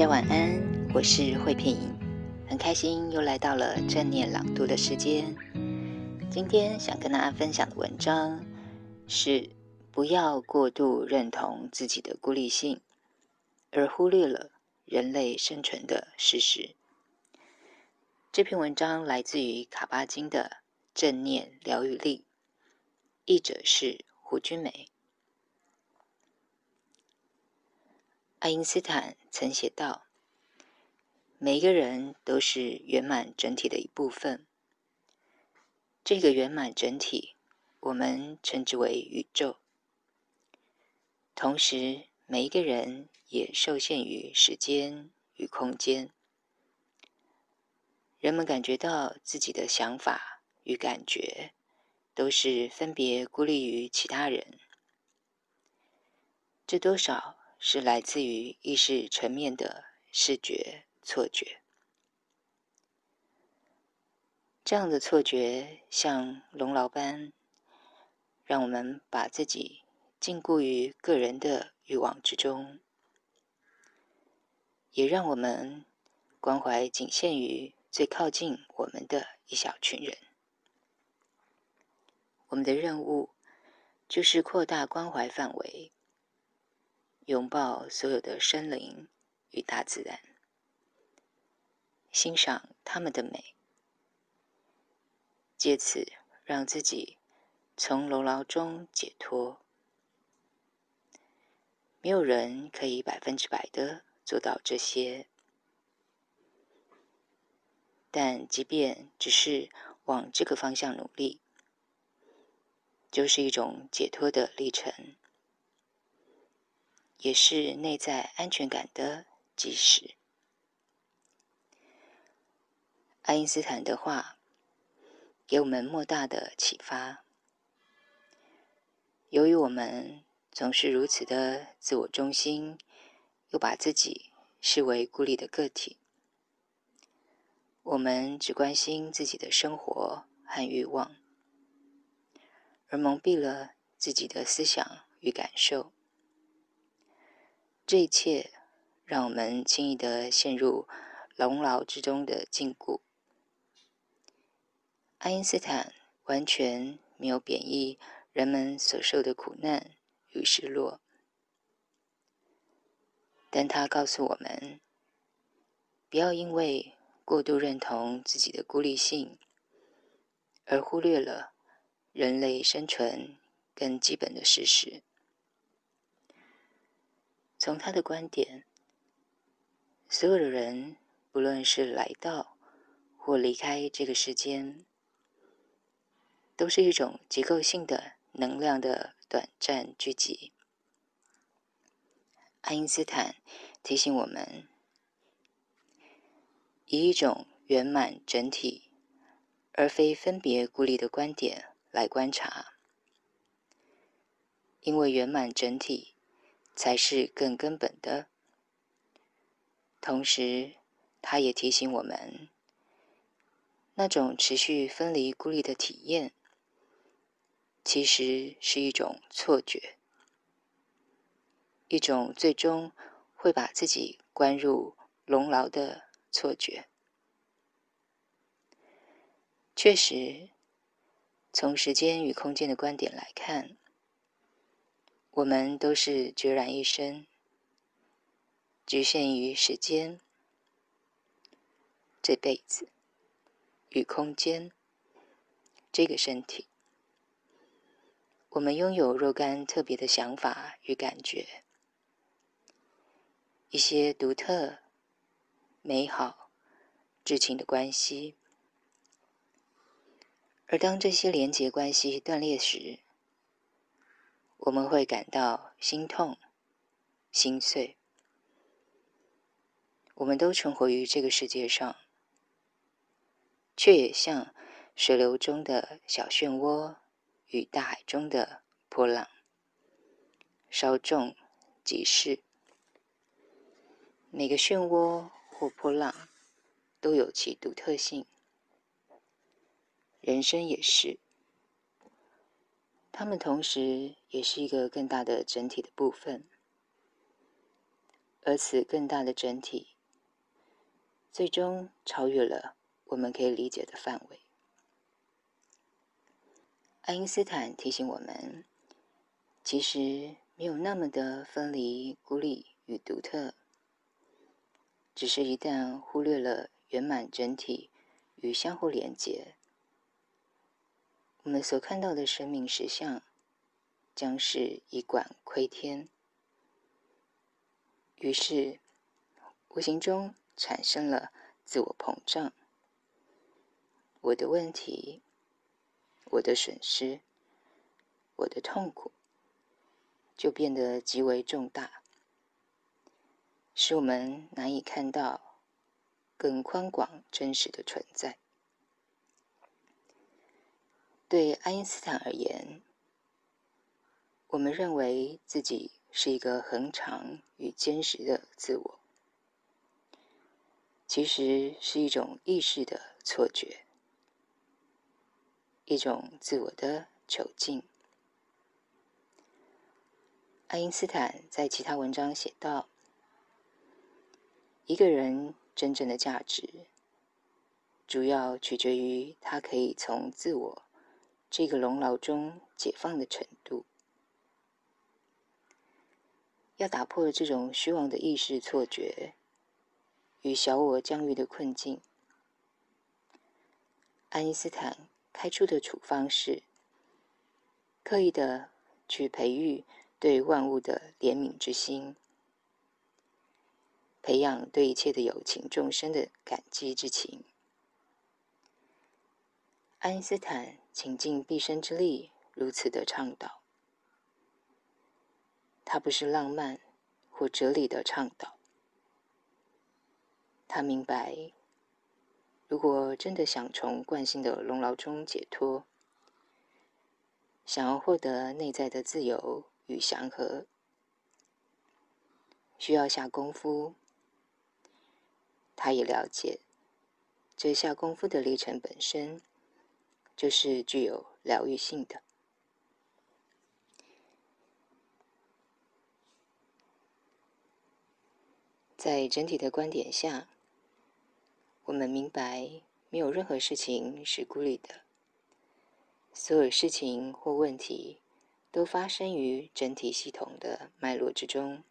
大家晚安，我是慧萍，很开心又来到了正念朗读的时间。今天想跟大家分享的文章是：不要过度认同自己的孤立性，而忽略了人类生存的事实。这篇文章来自于卡巴金的《正念疗愈力》，译者是胡君梅。爱因斯坦曾写道：“每一个人都是圆满整体的一部分。这个圆满整体，我们称之为宇宙。同时，每一个人也受限于时间与空间。人们感觉到自己的想法与感觉，都是分别孤立于其他人。这多少？”是来自于意识层面的视觉错觉。这样的错觉像笼牢般，让我们把自己禁锢于个人的欲望之中，也让我们关怀仅限于最靠近我们的一小群人。我们的任务就是扩大关怀范围。拥抱所有的生灵与大自然，欣赏他们的美，借此让自己从笼牢中解脱。没有人可以百分之百的做到这些，但即便只是往这个方向努力，就是一种解脱的历程。也是内在安全感的基石。爱因斯坦的话给我们莫大的启发。由于我们总是如此的自我中心，又把自己视为孤立的个体，我们只关心自己的生活和欲望，而蒙蔽了自己的思想与感受。这一切让我们轻易地陷入笼牢之中的禁锢。爱因斯坦完全没有贬义人们所受的苦难与失落，但他告诉我们，不要因为过度认同自己的孤立性，而忽略了人类生存更基本的事实。从他的观点，所有的人，不论是来到或离开这个世间，都是一种结构性的能量的短暂聚集。爱因斯坦提醒我们，以一种圆满整体，而非分别孤立的观点来观察，因为圆满整体。才是更根本的。同时，他也提醒我们，那种持续分离、孤立的体验，其实是一种错觉，一种最终会把自己关入笼牢的错觉。确实，从时间与空间的观点来看。我们都是孑然一身，局限于时间、这辈子与空间这个身体。我们拥有若干特别的想法与感觉，一些独特、美好、至情的关系。而当这些连结关系断裂时，我们会感到心痛、心碎。我们都存活于这个世界上，却也像水流中的小漩涡与大海中的波浪，稍纵即逝。每个漩涡或波浪都有其独特性，人生也是。它们同时也是一个更大的整体的部分，而此更大的整体，最终超越了我们可以理解的范围。爱因斯坦提醒我们，其实没有那么的分离、孤立与独特。只是一旦忽略了圆满整体与相互连结，我们所看到的生命实相将是以管窥天。于是，无形中产生了自我膨胀。我的问题，我的损失，我的痛苦，就变得极为重大。使我们难以看到更宽广、真实的存在。对爱因斯坦而言，我们认为自己是一个恒常与坚实的自我，其实是一种意识的错觉，一种自我的囚禁。爱因斯坦在其他文章写道。一个人真正的价值，主要取决于他可以从自我这个笼牢中解放的程度。要打破这种虚妄的意识错觉与小我疆域的困境，爱因斯坦开出的处方是：刻意的去培育对万物的怜悯之心。培养对一切的有情众生的感激之情。爱因斯坦倾尽毕生之力，如此的倡导。他不是浪漫或哲理的倡导。他明白，如果真的想从惯性的笼牢中解脱，想要获得内在的自由与祥和，需要下功夫。他也了解，这下功夫的历程本身就是具有疗愈性的。在整体的观点下，我们明白，没有任何事情是孤立的，所有事情或问题都发生于整体系统的脉络之中。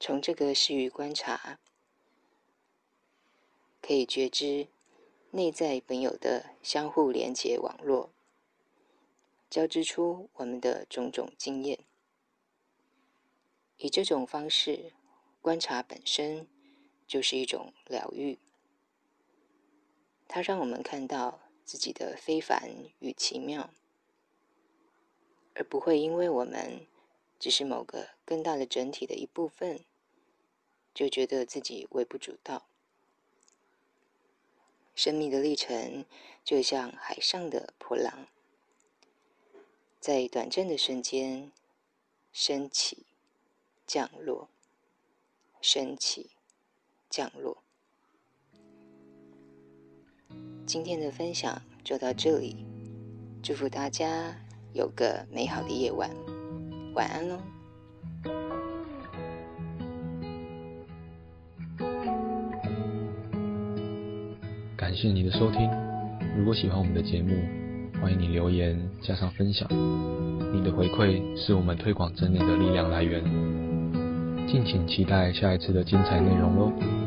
从这个视域观察。可以觉知内在本有的相互连接网络，交织出我们的种种经验。以这种方式观察本身就是一种疗愈，它让我们看到自己的非凡与奇妙，而不会因为我们只是某个更大的整体的一部分，就觉得自己微不足道。生命的历程就像海上的波浪，在短暂的瞬间升起、降落、升起、降落。今天的分享就到这里，祝福大家有个美好的夜晚，晚安喽。感谢你的收听。如果喜欢我们的节目，欢迎你留言加上分享。你的回馈是我们推广正念的力量来源。敬请期待下一次的精彩内容喽。